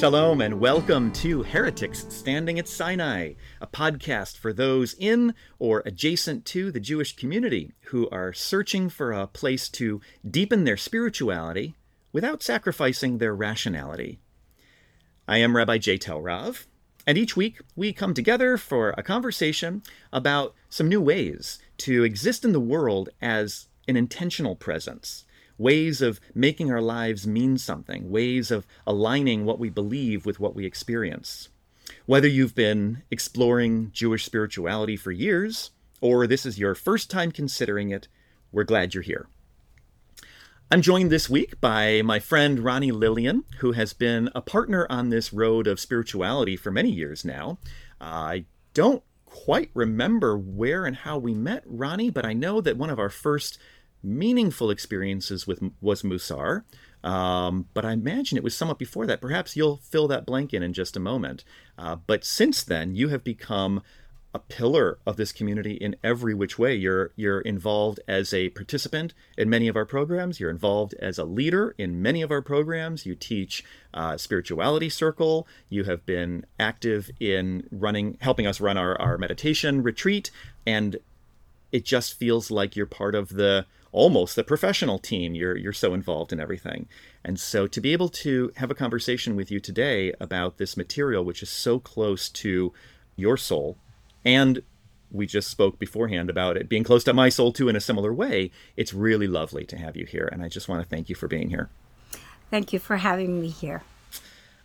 Shalom and welcome to Heretics Standing at Sinai, a podcast for those in or adjacent to the Jewish community who are searching for a place to deepen their spirituality without sacrificing their rationality. I am Rabbi J. Rav, and each week we come together for a conversation about some new ways to exist in the world as an intentional presence ways of making our lives mean something, ways of aligning what we believe with what we experience. Whether you've been exploring Jewish spirituality for years, or this is your first time considering it, we're glad you're here. I'm joined this week by my friend Ronnie Lilien, who has been a partner on this road of spirituality for many years now. I don't quite remember where and how we met Ronnie, but I know that one of our first meaningful experiences with was Musar. Um, but I imagine it was somewhat before that. Perhaps you'll fill that blank in in just a moment. Uh, but since then, you have become a pillar of this community in every which way. You're you're involved as a participant in many of our programs. You're involved as a leader in many of our programs. You teach uh, spirituality circle. You have been active in running, helping us run our, our meditation retreat, and it just feels like you're part of the almost the professional team. You're you're so involved in everything. And so to be able to have a conversation with you today about this material which is so close to your soul and we just spoke beforehand about it being close to my soul too in a similar way. It's really lovely to have you here and I just want to thank you for being here. Thank you for having me here.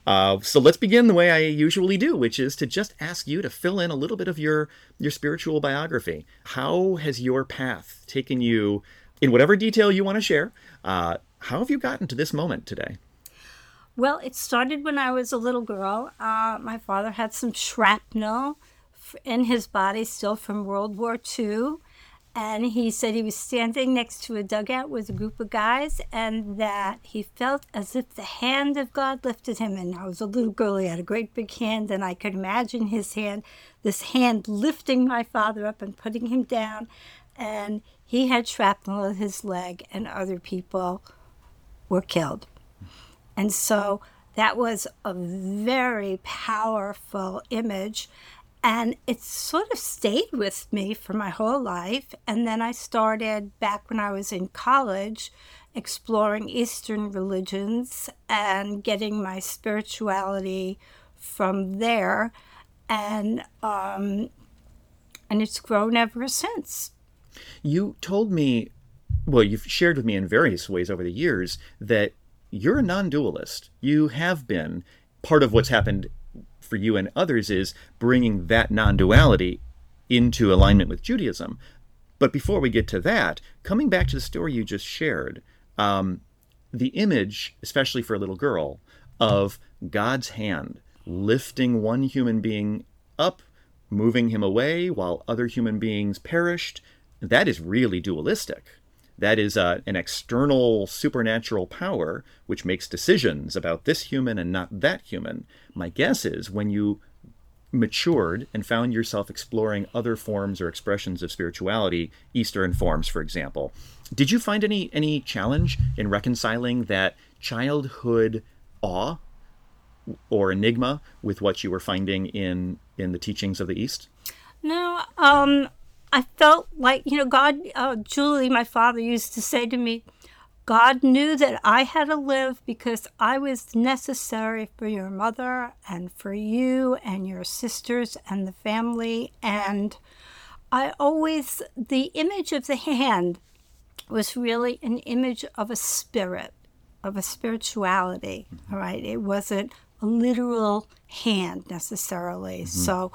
Uh, so let's begin the way I usually do, which is to just ask you to fill in a little bit of your your spiritual biography. How has your path taken you in whatever detail you want to share. Uh, how have you gotten to this moment today? Well, it started when I was a little girl. Uh, my father had some shrapnel in his body still from World War II. And he said he was standing next to a dugout with a group of guys and that he felt as if the hand of God lifted him. And I was a little girl, he had a great big hand, and I could imagine his hand, this hand lifting my father up and putting him down. And he had shrapnel in his leg and other people were killed. And so that was a very powerful image. And it sort of stayed with me for my whole life. And then I started back when I was in college exploring Eastern religions and getting my spirituality from there. And, um, and it's grown ever since. You told me, well, you've shared with me in various ways over the years that you're a non dualist. You have been. Part of what's happened for you and others is bringing that non duality into alignment with Judaism. But before we get to that, coming back to the story you just shared, um, the image, especially for a little girl, of God's hand lifting one human being up, moving him away while other human beings perished, that is really dualistic. That is uh, an external supernatural power which makes decisions about this human and not that human. My guess is when you matured and found yourself exploring other forms or expressions of spirituality, Eastern forms, for example, did you find any any challenge in reconciling that childhood awe or enigma with what you were finding in in the teachings of the East? No, um, I felt like, you know, God, uh, Julie, my father, used to say to me, God knew that I had to live because I was necessary for your mother and for you and your sisters and the family. And I always, the image of the hand was really an image of a spirit, of a spirituality. All right. It wasn't a literal hand necessarily. Mm-hmm. So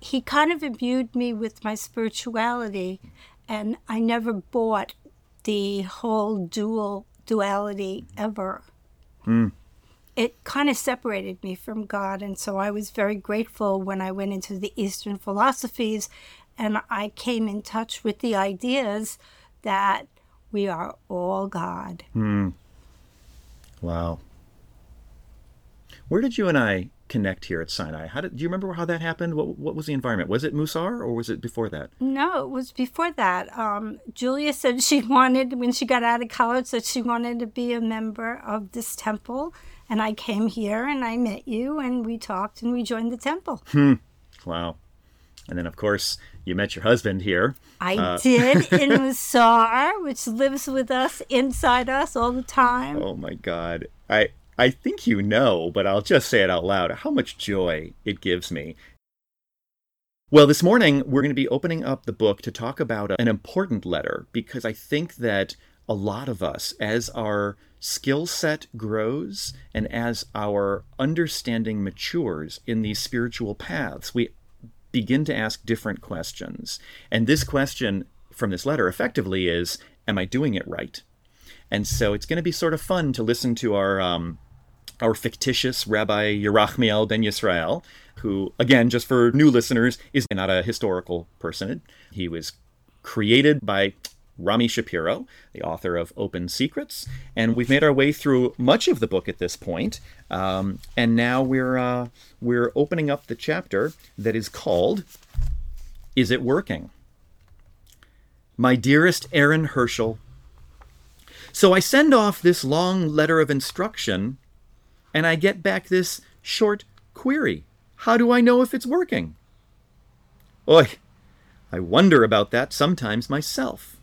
he kind of imbued me with my spirituality, and I never bought the whole dual duality ever. Mm. It kind of separated me from God, and so I was very grateful when I went into the Eastern philosophies and I came in touch with the ideas that we are all God. Mm. Wow. Where did you and I connect here at Sinai? How did do you remember how that happened? What what was the environment? Was it Musar or was it before that? No, it was before that. Um, Julia said she wanted when she got out of college that she wanted to be a member of this temple, and I came here and I met you and we talked and we joined the temple. Wow. And then of course you met your husband here. I Uh, did in Musar, which lives with us inside us all the time. Oh my God. I I think you know, but I'll just say it out loud. How much joy it gives me. Well, this morning we're going to be opening up the book to talk about an important letter because I think that a lot of us, as our skill set grows and as our understanding matures in these spiritual paths, we begin to ask different questions. And this question from this letter effectively is Am I doing it right? And so it's going to be sort of fun to listen to our um, our fictitious Rabbi Yerachmiel ben Yisrael, who, again, just for new listeners, is not a historical person. He was created by Rami Shapiro, the author of Open Secrets, and we've made our way through much of the book at this point. Um, and now we're uh, we're opening up the chapter that is called "Is It Working?" My dearest Aaron Herschel. So I send off this long letter of instruction and I get back this short query. How do I know if it's working? Oi, I wonder about that sometimes myself.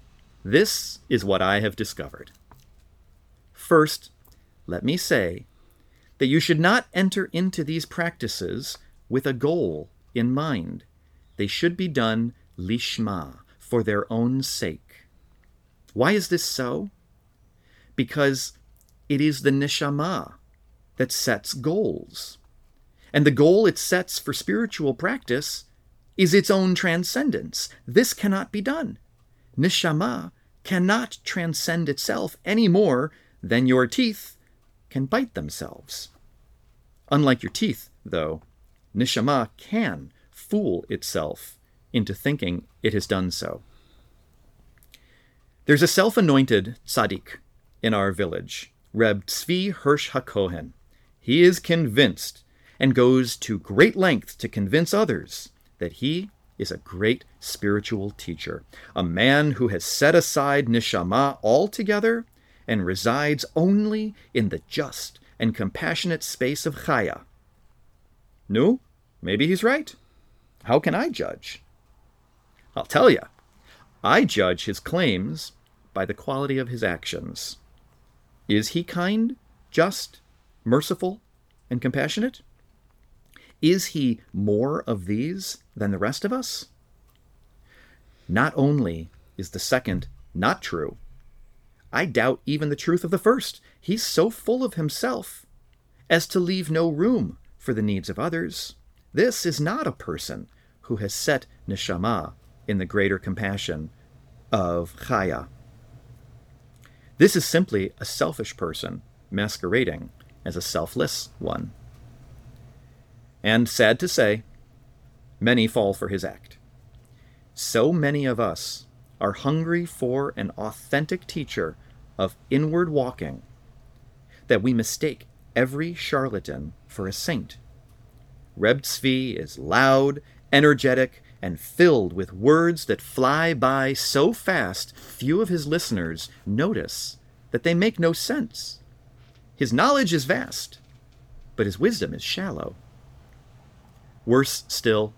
This is what I have discovered. First, let me say that you should not enter into these practices with a goal in mind. They should be done lishma, for their own sake. Why is this so? Because it is the neshama that sets goals. And the goal it sets for spiritual practice is its own transcendence. This cannot be done. Neshama cannot transcend itself any more than your teeth can bite themselves. Unlike your teeth, though, Neshama can fool itself into thinking it has done so. There's a self anointed tzaddik in our village, Reb Tzvi Hirsch HaKohen. He is convinced and goes to great lengths to convince others that he is a great spiritual teacher, a man who has set aside neshama altogether and resides only in the just and compassionate space of chaya. No, maybe he's right. How can I judge? I'll tell you, I judge his claims by the quality of his actions. Is he kind, just, merciful, and compassionate? Is he more of these than the rest of us? Not only is the second not true, I doubt even the truth of the first. He's so full of himself as to leave no room for the needs of others. This is not a person who has set neshama in the greater compassion of chaya. This is simply a selfish person masquerading as a selfless one. And sad to say, many fall for his act. So many of us are hungry for an authentic teacher of inward walking that we mistake every charlatan for a saint. Reb Tzvi is loud, energetic, and filled with words that fly by so fast few of his listeners notice that they make no sense. His knowledge is vast, but his wisdom is shallow. Worse still,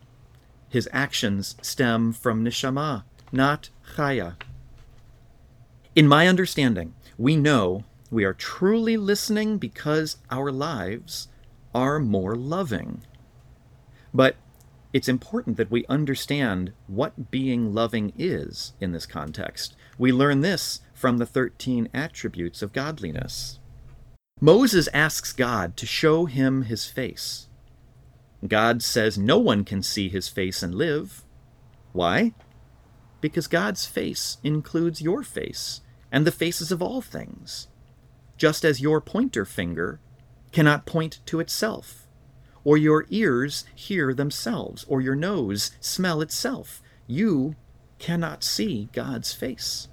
his actions stem from neshama, not chaya. In my understanding, we know we are truly listening because our lives are more loving. But it's important that we understand what being loving is in this context. We learn this from the 13 attributes of godliness. Moses asks God to show him his face. God says no one can see his face and live. Why? Because God's face includes your face and the faces of all things, just as your pointer finger cannot point to itself, or your ears hear themselves, or your nose smell itself. You cannot see God's face.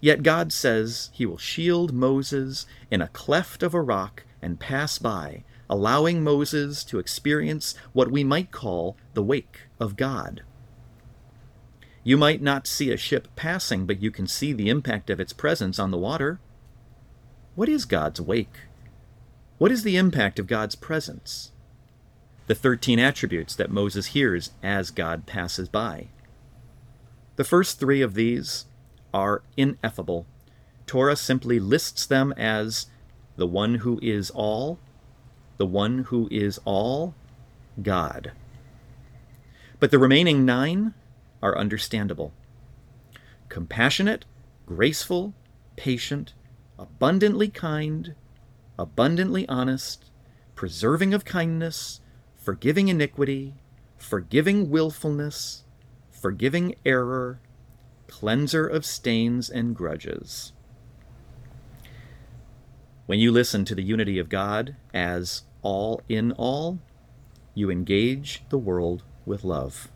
Yet God says he will shield Moses in a cleft of a rock and pass by, allowing Moses to experience what we might call the wake of God. You might not see a ship passing, but you can see the impact of its presence on the water. What is God's wake? What is the impact of God's presence? The 13 attributes that Moses hears as God passes by. The first three of these are ineffable. Torah simply lists them as the one who is all, the one who is all, God. But the remaining nine are understandable. Compassionate, graceful, patient, abundantly kind, abundantly honest, preserving of kindness, forgiving iniquity, forgiving willfulness, forgiving error, cleanser of stains and grudges. When you listen to the unity of God as all in all, you engage the world with love.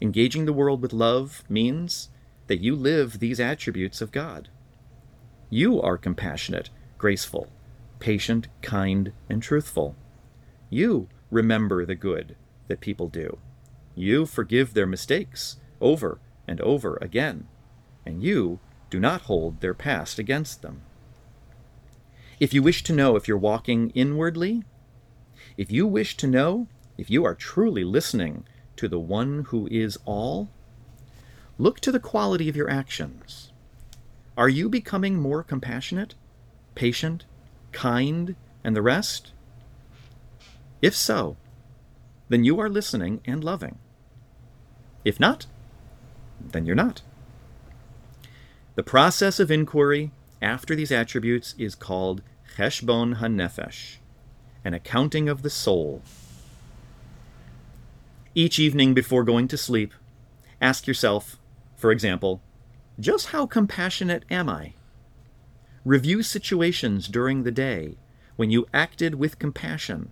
Engaging the world with love means that you live these attributes of God. You are compassionate, graceful, patient, kind, and truthful. You remember the good that people do. You forgive their mistakes over and over again, and you do not hold their past against them. If you wish to know if you're walking inwardly, if you wish to know if you are truly listening to the one who is all, look to the quality of your actions. Are you becoming more compassionate, patient, kind, and the rest? If so, then you are listening and loving. If not, then you're not. The process of inquiry after these attributes is called cheshbon hanefesh, an accounting of the soul. Each evening before going to sleep, ask yourself, for example, just how compassionate am I? Review situations during the day when you acted with compassion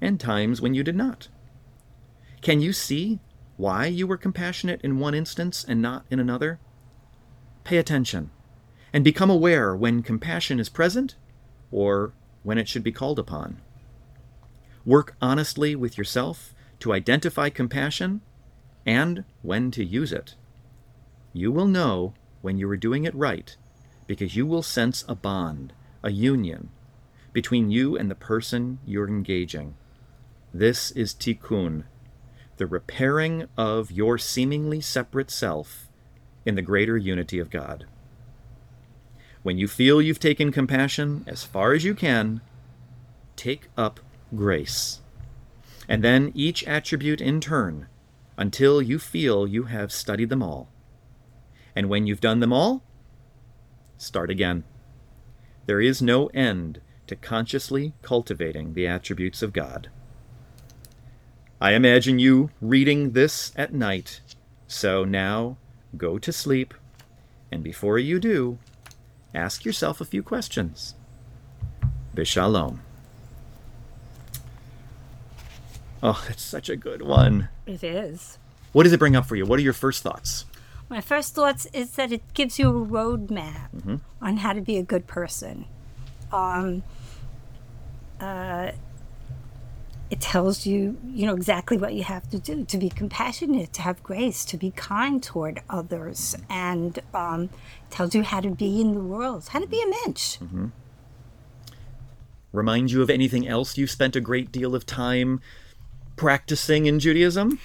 and times when you did not. Can you see why you were compassionate in one instance and not in another? Pay attention and become aware when compassion is present or when it should be called upon. Work honestly with yourself to identify compassion and when to use it. You will know when you are doing it right because you will sense a bond, a union, between you and the person you're engaging. This is tikkun, the repairing of your seemingly separate self in the greater unity of God. When you feel you've taken compassion as far as you can, take up grace and then each attribute in turn until you feel you have studied them all. And when you've done them all, start again. There is no end to consciously cultivating the attributes of God. I imagine you reading this at night, so now go to sleep, and before you do, ask yourself a few questions. Bishalom. Oh, it's such a good one. It is. What does it bring up for you? What are your first thoughts? My first thoughts is that it gives you a roadmap on how to be a good person. Um, uh, it tells you, you know, exactly what you have to do to be compassionate, to have grace, to be kind toward others, and um, tells you how to be in the world, how to be a mensch. Remind you of anything else you spent a great deal of time practicing in Judaism?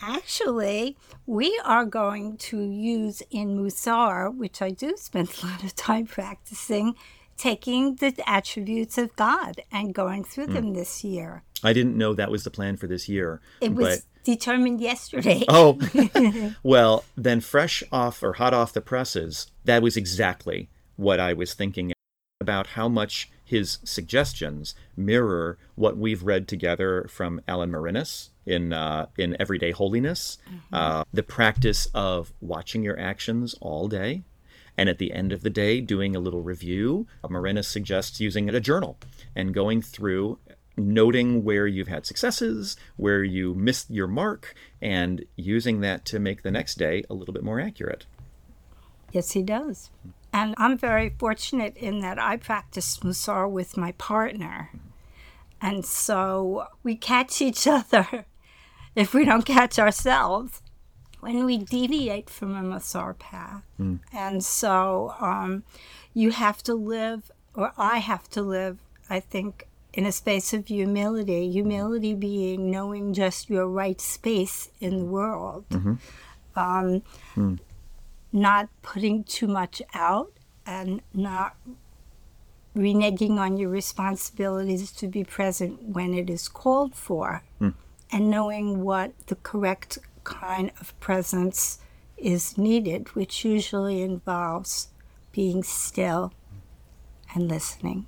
Actually, we are going to use in Musar, which I do spend a lot of time practicing, taking the attributes of God and going through them this year. I didn't know that was the plan for this year. It was determined yesterday. Oh, well, then fresh off or hot off the presses, that was exactly what I was thinking about how much his suggestions mirror what we've read together from Alan Morinis in uh, in Everyday Holiness, uh, the practice of watching your actions all day. And at the end of the day, doing a little review. Morinis suggests using a journal and going through noting where you've had successes, where you missed your mark, and using that to make the next day a little bit more accurate. Yes, he does. And I'm very fortunate in that I practice Musar with my partner. And so we catch each other if we don't catch ourselves when we deviate from a Mussar path. And so um, you have to live, or I have to live, I think, in a space of humility. Humility being knowing just your right space in the world, um, not putting too much out, and not reneging on your responsibilities to be present when it is called for, and knowing what the correct kind of presence is needed, which usually involves being still and listening.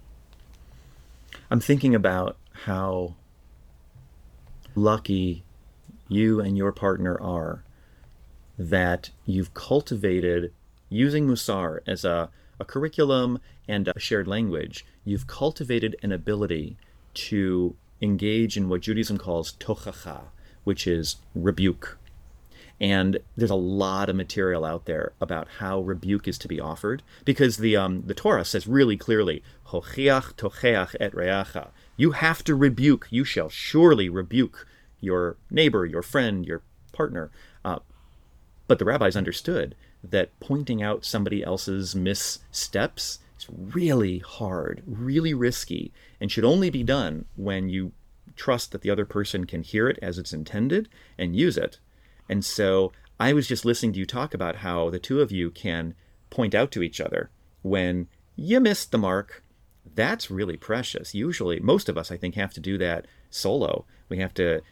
I'm thinking about how lucky you and your partner are that you've cultivated using Musar as a, a curriculum and a shared language. You've cultivated an ability to engage in what Judaism calls tochacha, which is rebuke. And there's a lot of material out there about how rebuke is to be offered, because the um, the Torah says really clearly, "Hochiach tocheach et reacha." You have to rebuke. You shall surely rebuke your neighbor, your friend, your partner. Uh, but the rabbis understood that pointing out somebody else's missteps is really hard, really risky, and should only be done when you trust that the other person can hear it as it's intended and use it. And so I was just listening to you talk about how the two of you can point out to each other when you missed the mark. That's really precious. Usually, most of us, I think, have to do that solo. We have to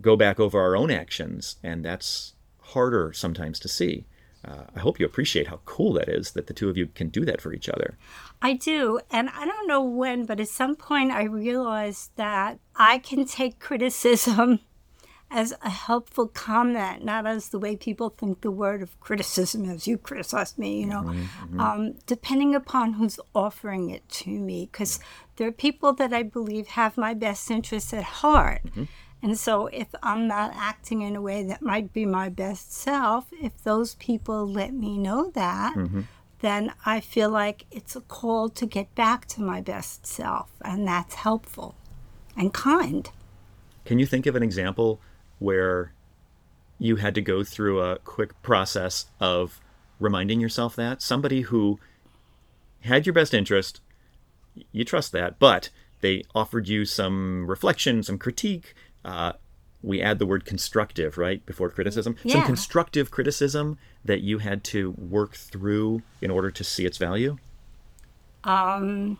go back over our own actions, and that's harder sometimes to see. Uh, I hope you appreciate how cool that is that the two of you can do that for each other. I do. And I don't know when, but at some point I realized that I can take criticism as a helpful comment, not as the way people think the word of criticism is. You criticize me, you know, mm-hmm, mm-hmm. Um, depending upon who's offering it to me. Because there are people that I believe have my best interests at heart. Mm-hmm. And so if I'm not acting in a way that might be my best self, if those people let me know that, then I feel like it's a call to get back to my best self. And that's helpful and kind. Can you think of an example where you had to go through a quick process of reminding yourself that? Somebody who had your best interest, you trust that, but they offered you some reflection, some critique. Uh, we add the word constructive, right, before criticism. Yeah. Some constructive criticism that you had to work through in order to see its value. Um,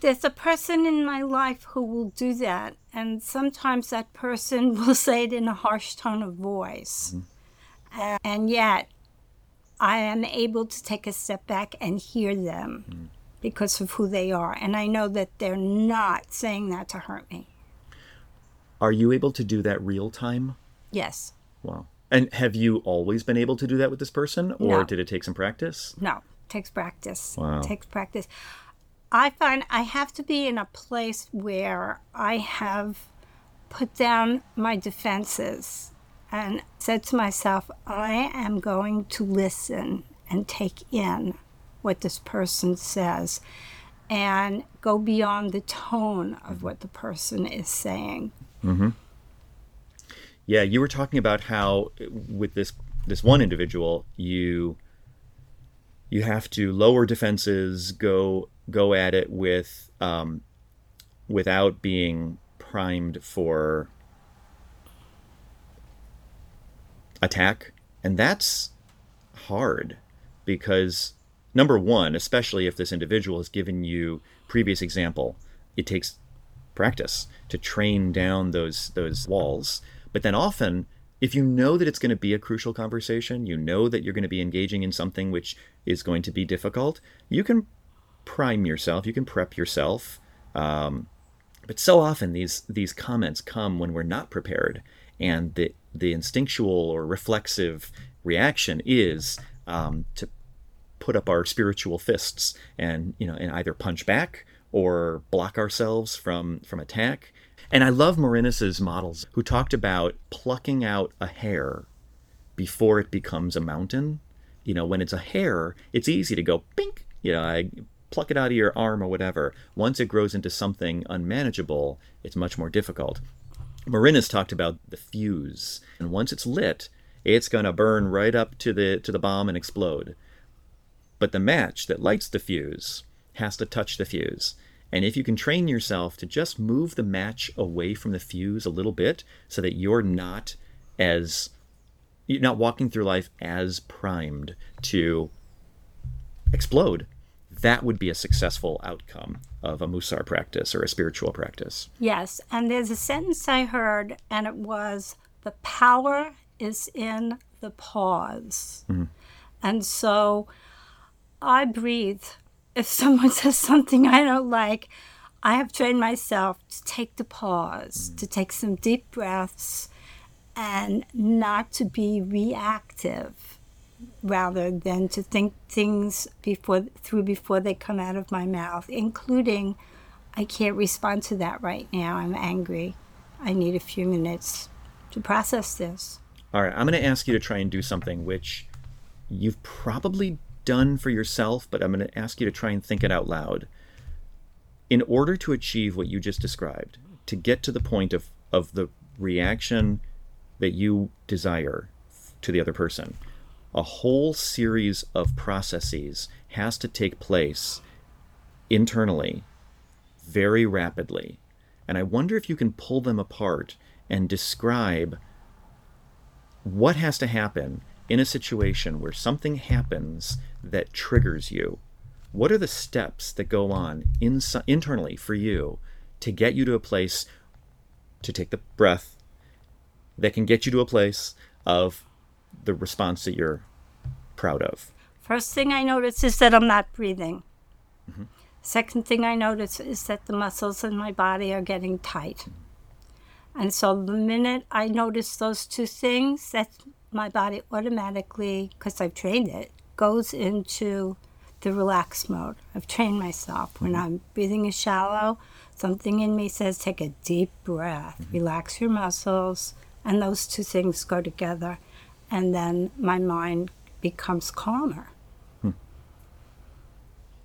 there's a person in my life who will do that, and sometimes that person will say it in a harsh tone of voice. A- and yet, I am able to take a step back and hear them mm-hmm. because of who they are. And I know that they're not saying that to hurt me. Are you able to do that real time? Yes. Wow. And have you always been able to do that with this person, or No. did it take some practice? No, takes practice. Wow. Takes practice. I find I have to be in a place where I have put down my defenses and said to myself, I am going to listen and take in what this person says and go beyond the tone of what the person is saying. Mm-hmm. Yeah, you were talking about how with this this one individual, you you have to lower defenses, go go at it with um, without being primed for attack, and that's hard because number one, especially if this individual has given you previous example, it takes practice to train down those those walls. But then often, if you know that it's going to be a crucial conversation, you know that you're going to be engaging in something which is going to be difficult, you can prime yourself, you can prep yourself. Um, but so often these these comments come when we're not prepared, and the the instinctual or reflexive reaction is um, to put up our spiritual fists and you know and either punch back or block ourselves from from attack. And I love Morinis's models who talked about plucking out a hair before it becomes a mountain. You know, when it's a hair, it's easy to go pink. You know, I pluck it out of your arm or whatever. Once it grows into something unmanageable, it's much more difficult. Marin has talked about the fuse, and once it's lit, it's going to burn right up to the to the bomb and explode. But the match that lights the fuse has to touch the fuse. And if you can train yourself to just move the match away from the fuse a little bit so that you're not as you're not walking through life as primed to explode, that would be a successful outcome of a musar practice or a spiritual practice. Yes, and there's a sentence I heard, and it was the power is in the pause. Mm-hmm. And so I breathe. If someone says something I don't like, I have trained myself to take the pause, mm-hmm. to take some deep breaths, and not to be reactive rather than to think things before through before they come out of my mouth, including I can't respond to that right now. I'm angry. I need a few minutes to process this. All right, I'm going to ask you to try and do something which you've probably done for yourself, but I'm going to ask you to try and think it out loud. In order to achieve what you just described, to get to the point of, of the reaction that you desire to the other person, a whole series of processes has to take place internally very rapidly. And I wonder if you can pull them apart and describe what has to happen in a situation where something happens that triggers you. What are the steps that go on insi- internally for you to get you to a place to take the breath that can get you to a place of the response that you're proud of? First thing I notice is that I'm not breathing. Mm-hmm. Second thing I notice is that the muscles in my body are getting tight. And so the minute I notice those two things, that my body automatically, because I've trained it, goes into the relax mode. I've trained myself. When mm-hmm. I'm breathing is shallow, something in me says take a deep breath, mm-hmm. relax your muscles, and those two things go together. And then my mind becomes calmer. Hmm.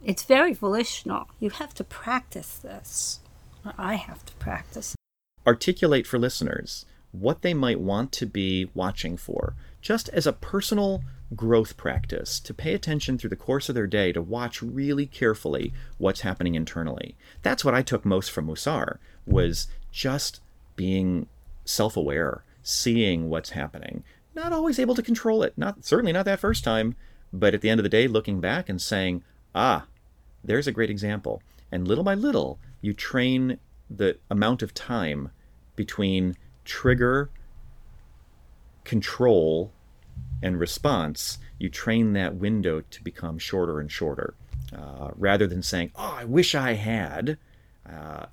It's very volitional. You have to practice this. I have to practice. articulate for listeners what they might want to be watching for, just as a personal growth practice, to pay attention through the course of their day to watch really carefully what's happening internally. That's what I took most from Musar was just being self-aware, seeing what's happening. Not always able to control it, not certainly not that first time, but at the end of the day looking back and saying, "Ah, there's a great example." And little by little, you train the amount of time between trigger, control, and response. You train that window to become shorter and shorter. Uh, rather than saying, Oh, I wish I had, uh,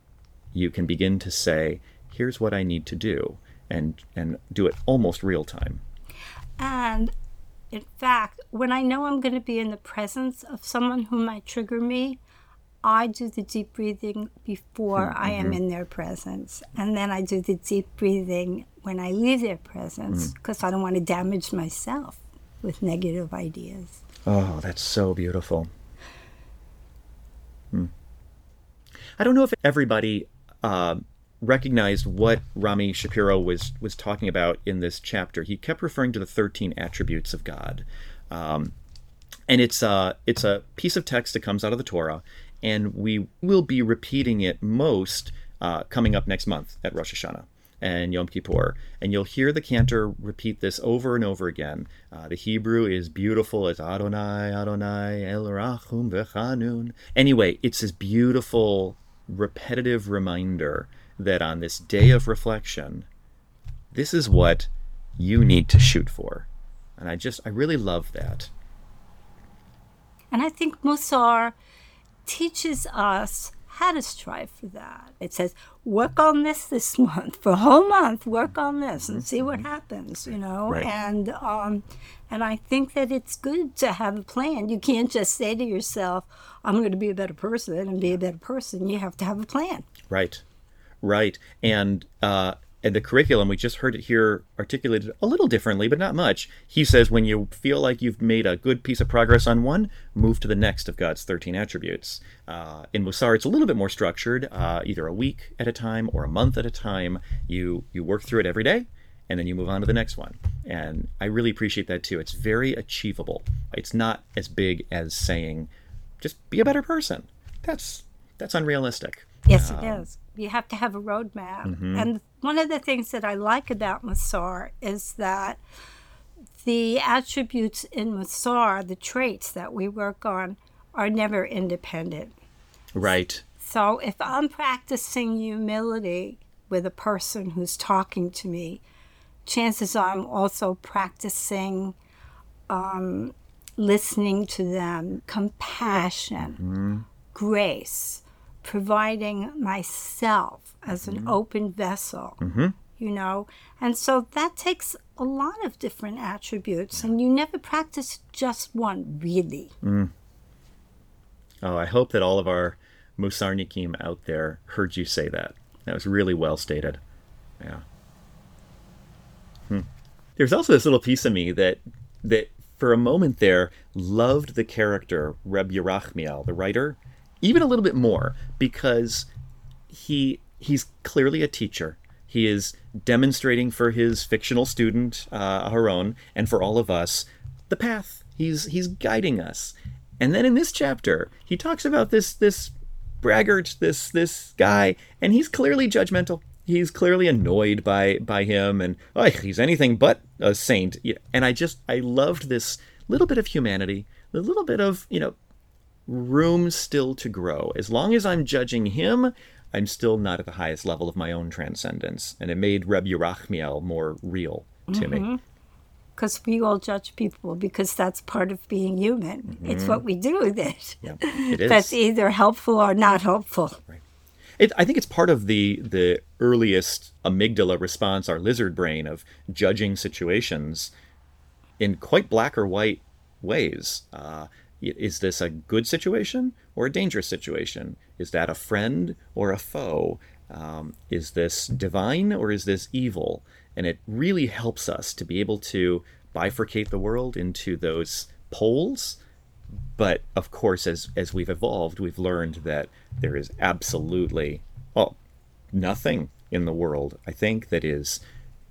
you can begin to say, Here's what I need to do, and, and do it almost real time. And in fact, when I know I'm going to be in the presence of someone who might trigger me, I do the deep breathing before I am in their presence. And then I do the deep breathing when I leave their presence because I don't want to damage myself with negative ideas. Oh, that's so beautiful. Hmm. I don't know if everybody uh, recognized what Rami Shapiro was was talking about in this chapter. He kept referring to the thirteen attributes of God, um, and it's a it's a piece of text that comes out of the Torah, and we will be repeating it most uh, coming up next month at Rosh Hashanah and Yom Kippur. And you'll hear the cantor repeat this over and over again. Uh, the Hebrew is beautiful. It's Adonai, Adonai, El Rachum V'Chanun. Anyway, it's this beautiful, repetitive reminder that on this day of reflection, this is what you need to shoot for. And I just, I really love that. And I think Musar teaches us how to strive for that. It says, work on this this month for a whole month. Work on this and see what happens. You know, Right. and um, and I think that it's good to have a plan. You can't just say to yourself, "I'm going to be a better person and be a better person." You have to have a plan. Right, right. And uh, and the curriculum, we just heard it here articulated a little differently, but not much. He says when you feel like you've made a good piece of progress on one, move to the next of God's 13 attributes. Uh, in Musar, it's a little bit more structured, uh, either a week at a time or a month at a time. You, you work through it every day, and then you move on to the next one. And I really appreciate that too. It's very achievable. It's not as big as saying, just be a better person. That's that's unrealistic. Yes, it is. You have to have a roadmap. And one of the things that I like about Musar is that the attributes in Musar, the traits that we work on, are never independent. Right. So if I'm practicing humility with a person who's talking to me, chances are I'm also practicing um, listening to them, compassion, grace, providing myself as an mm-hmm. open vessel. Mm-hmm. You know, and so that takes a lot of different attributes, and you never practice just one really. Mm. Oh, I hope that all of our Musarnikim out there heard you say that. That was really well stated. Yeah. Hmm. There's also this little piece of me that that for a moment there loved the character Reb Yerachmiel, the writer, even a little bit more because he he's clearly a teacher. He is demonstrating for his fictional student uh, Aharon and for all of us the path. He's he's guiding us. And then in this chapter, he talks about this this braggart, this this guy, and he's clearly judgmental. He's clearly annoyed by by him, and oh, he's anything but a saint. And I just I loved this little bit of humanity, a little bit of you know room still to grow. As long as I'm judging him, I'm still not at the highest level of my own transcendence, and it made Reb Yerachmiel more real to me. because we all judge people because that's part of being human. It's what we do with it. Yeah, it is. That's either helpful or not helpful. It, I think it's part of the the earliest amygdala response, our lizard brain of judging situations in quite black or white ways. Uh, is this a good situation or a dangerous situation? Is that a friend or a foe? Um, is this divine or is this evil? And it really helps us to be able to bifurcate the world into those poles but of course as as we've evolved we've learned that there is absolutely well nothing in the world i think that is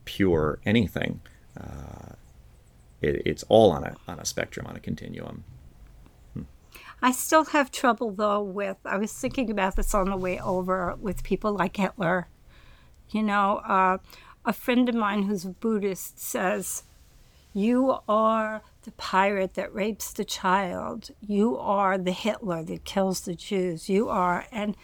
pure anything uh, it, it's all on a on a spectrum on a continuum I still have trouble though with, I was thinking about this on the way over with people like Hitler. You know, uh, a friend of mine who's a Buddhist says, You are the pirate that rapes the child. You are the Hitler that kills the Jews. You are, and,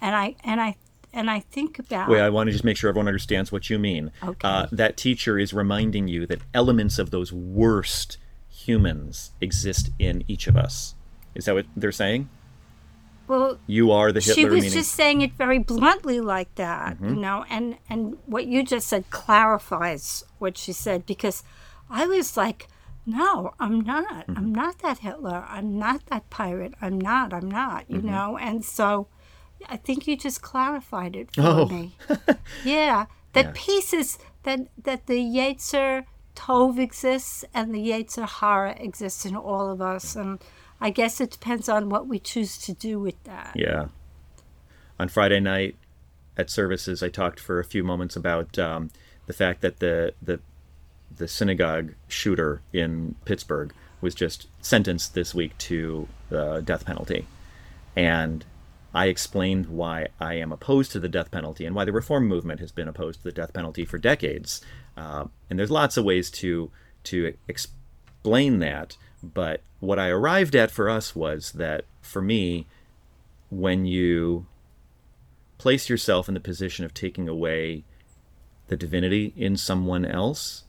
and I, and I, and I think about wait i want to just make sure everyone understands what you mean Okay. uh, that teacher is reminding you that elements of those worst humans exist in each of us is that what they're saying well, you are the hitler she was meaning Mm-hmm. just saying it very bluntly like that you know and and what you just said clarifies what she said because i was like no i'm not Mm-hmm. i'm not that hitler i'm not that pirate i'm not i'm not you Mm-hmm. know and so i think you just clarified it for Oh. me yeah that Yeah. pieces that that the yetzer tov exists and the yetzer hara exists in all of us and i guess it depends on what we choose to do with that Yeah. On Friday night at services, I talked for a few moments about um, the fact that the, the the synagogue shooter in Pittsburgh was just sentenced this week to the death penalty, and I explained why I am opposed to the death penalty and why the reform movement has been opposed to the death penalty for decades. Uh, and there's lots of ways to to explain that, but what I arrived at for us was that for me, when you place yourself in the position of taking away the divinity in someone else,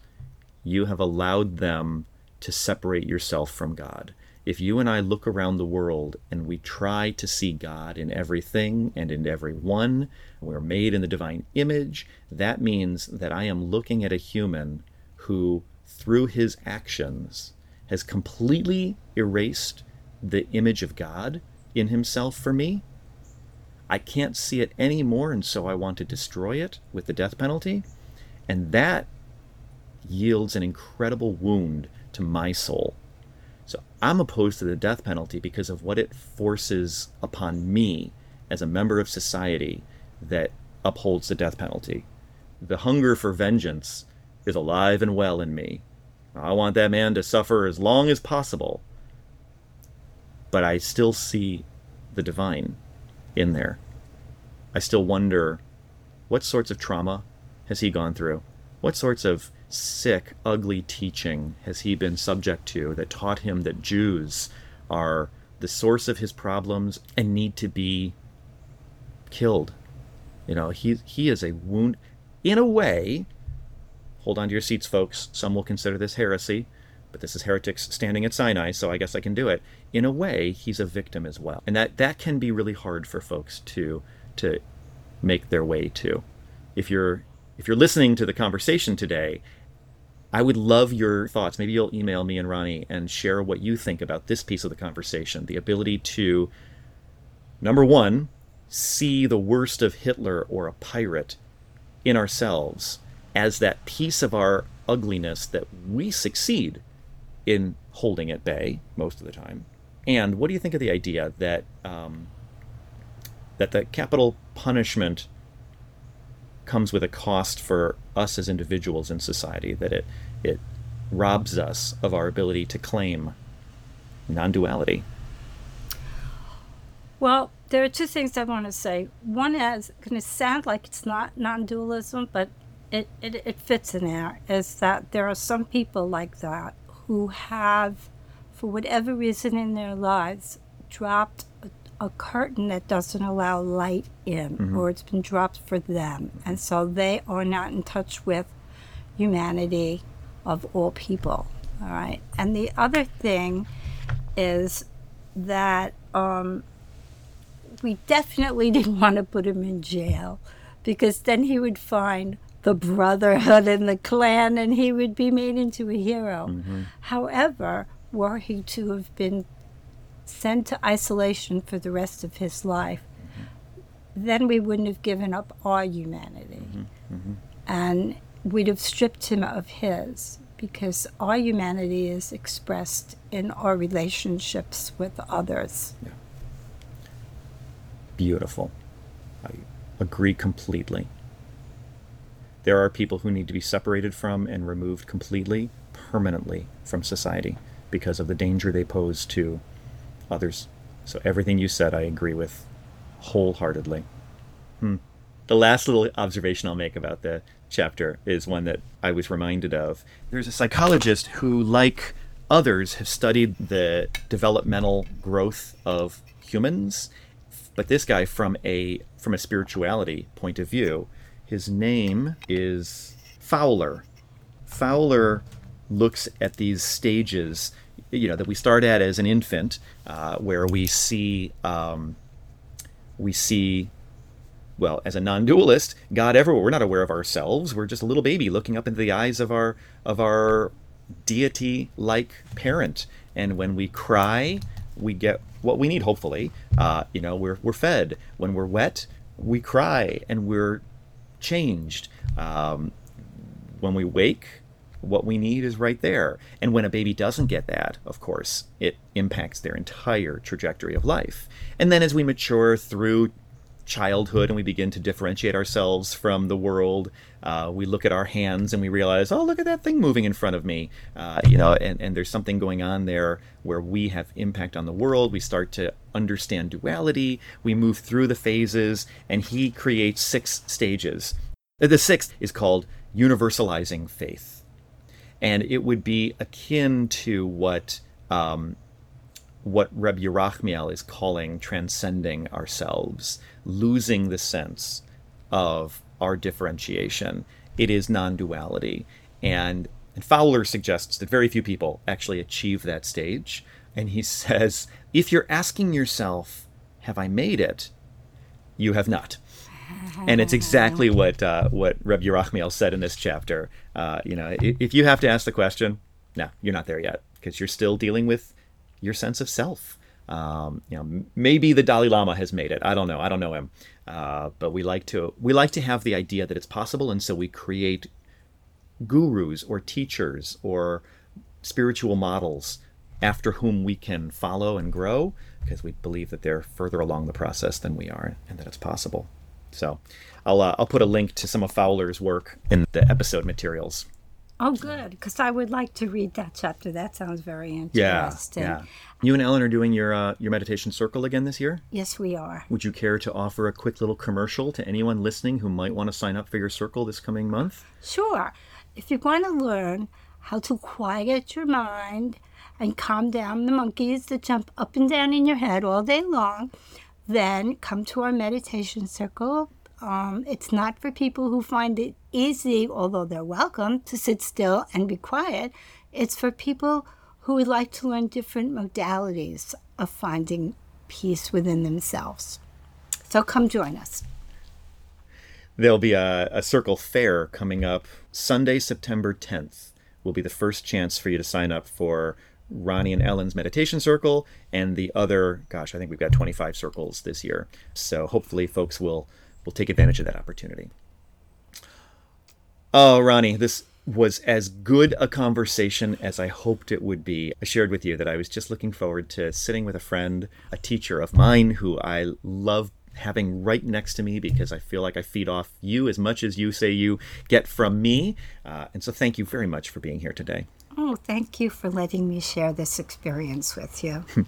you have allowed them to separate yourself from God. If you and I look around the world and we try to see God in everything and in everyone, we're made in the divine image, that means that I am looking at a human who, through his actions, has completely erased the image of God in himself for me. I can't see it anymore, and so I want to destroy it with the death penalty. And that yields an incredible wound to my soul. So I'm opposed to the death penalty because of what it forces upon me as a member of society that upholds the death penalty. The hunger for vengeance is alive and well in me. I want that man to suffer as long as possible. But I still see the divine in there. I still wonder what sorts of trauma has he gone through? What sorts of sick, ugly teaching has he been subject to that taught him that Jews are the source of his problems and need to be killed? You know, he he is a wound in a way. Hold on to your seats, folks. Some will consider this heresy, but this is heretics standing at Sinai, so I guess I can do it. In a way, he's a victim as well, and that that can be really hard for folks to to make their way to. If you're if you're listening to the conversation today, I would love your thoughts. Maybe you'll email me and Ronnie and share what you think about this piece of the conversation. The ability to, number one, see the worst of Hitler or a pirate in ourselves as that piece of our ugliness that we succeed in holding at bay most of the time. And what do you think of the idea that um, that the capital punishment comes with a cost for us as individuals in society, that it, it robs us of our ability to claim non duality? Well, there are two things I want to say. One is going to sound like it's not non dualism, but it, it, it fits in there, is that there are some people like that who have, for whatever reason in their lives, dropped a curtain that doesn't allow light in, mm-hmm. or it's been dropped for them. And so they are not in touch with humanity of all people. All right. And the other thing is that um, we definitely didn't want to put him in jail because then he would find the brotherhood and the Klan and he would be made into a hero. Mm-hmm. However, were he to have been sent to isolation for the rest of his life, mm-hmm. then we wouldn't have given up our humanity. Mm-hmm. Mm-hmm. And we'd have stripped him of his because our humanity is expressed in our relationships with others. Yeah. Beautiful. I agree completely. There are people who need to be separated from and removed completely, permanently from society because of the danger they pose to others. So everything you said, I agree with wholeheartedly. Hmm. The last little observation I'll make about the chapter is one that I was reminded of. There's a psychologist who, like others, have studied the developmental growth of humans, but this guy from a from a spirituality point of view. His name is Fowler. Fowler looks at these stages you know that we start at as an infant, uh, where we see um, we see well as a non-dualist God everywhere. We're not aware of ourselves. We're just a little baby looking up into the eyes of our of our deity-like parent. And when we cry, we get what we need. Hopefully, uh, you know, we're we're fed. When we're wet, we cry and we're changed. Um, when we wake, what we need is right there. And when a baby doesn't get that, of course, it impacts their entire trajectory of life. And then as we mature through childhood and we begin to differentiate ourselves from the world, uh, we look at our hands and we realize, oh, look at that thing moving in front of me. Uh, you know, and, and there's something going on there where we have impact on the world. We start to understand duality. We move through the phases, and he creates six stages. The sixth is called universalizing faith and it would be akin to what um, what Reb Yerachmiel is calling transcending ourselves, losing the sense of our differentiation. It is non-duality, and, and Fowler suggests that very few people actually achieve that stage. And he says, if you're asking yourself, "Have I made it?" You have not and it's exactly what uh, what Reb Yerachmiel said in this chapter. Uh, you know, if you have to ask the question, no, you're not there yet because you're still dealing with your sense of self. Um, you know, maybe the Dalai Lama has made it. I don't know. I don't know him. Uh, but we like to we like to have the idea that it's possible, and so we create gurus or teachers or spiritual models after whom we can follow and grow because we believe that they're further along the process than we are and that it's possible. So I'll, uh, I'll put a link to some of Fowler's work in the episode materials. Oh, good, because I would like to read that chapter. That sounds very Yeah, interesting. yeah. You and Ellen are doing your uh, your meditation circle again this year. Yes, we are. Would you care to offer a quick little commercial to anyone listening who might want to sign up for your circle this coming month? Sure. If you want to learn how to quiet your mind and calm down the monkeys that jump up and down in your head all day long, then come to our meditation circle. Um, it's not for people who find it easy, although they're welcome, to sit still and be quiet. It's for people who would like to learn different modalities of finding peace within themselves. So come join us. There'll be a, a circle fair coming up Sunday, September 10th. Will be the first chance for you to sign up for Ronnie and Ellen's meditation circle and the other. Gosh, I think we've got 25 circles this year. So hopefully, folks will will take advantage of that opportunity. Oh, Ronnie, this was as good a conversation as I hoped it would be. I shared with you that I was just looking forward to sitting with a friend, a teacher of mine who I love having right next to me because I feel like I feed off you as much as you say you get from me. Uh, and so thank you very much for being here today. Oh, thank you for letting me share this experience with you.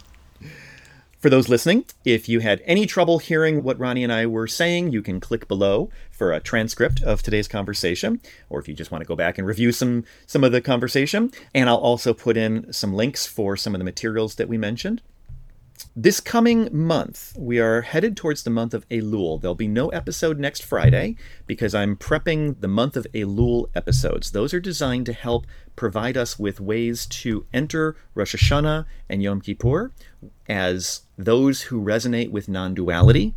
For those listening, if you had any trouble hearing what Ronnie and I were saying, you can click below for a transcript of today's conversation, or if you just want to go back and review some some of the conversation, and I'll also put in some links for some of the materials that we mentioned. This coming month, we are headed towards the month of Elul. There'll be no episode next Friday because I'm prepping the month of Elul episodes. Those are designed to help provide us with ways to enter Rosh Hashanah and Yom Kippur as those who resonate with non duality,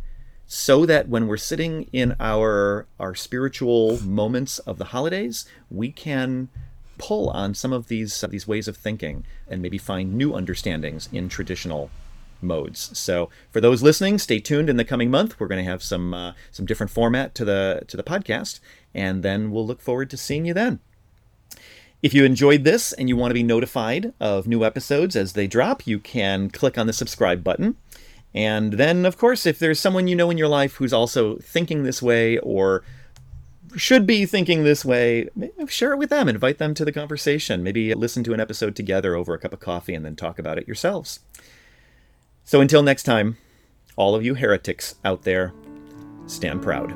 so that when we're sitting in our, our spiritual moments of the holidays, we can pull on some of these, these ways of thinking and maybe find new understandings in traditional modes. So for those listening, stay tuned in the coming month. We're going to have some uh, some different format to the to the podcast, and then we'll look forward to seeing you then. If you enjoyed this and you want to be notified of new episodes as they drop, you can click on the subscribe button. And then, of course, if there's someone you know in your life who's also thinking this way or should be thinking this way, share it with them. Invite them to the conversation. Maybe listen to an episode together over a cup of coffee and then talk about it yourselves. So until next time, all of you heretics out there, stand proud.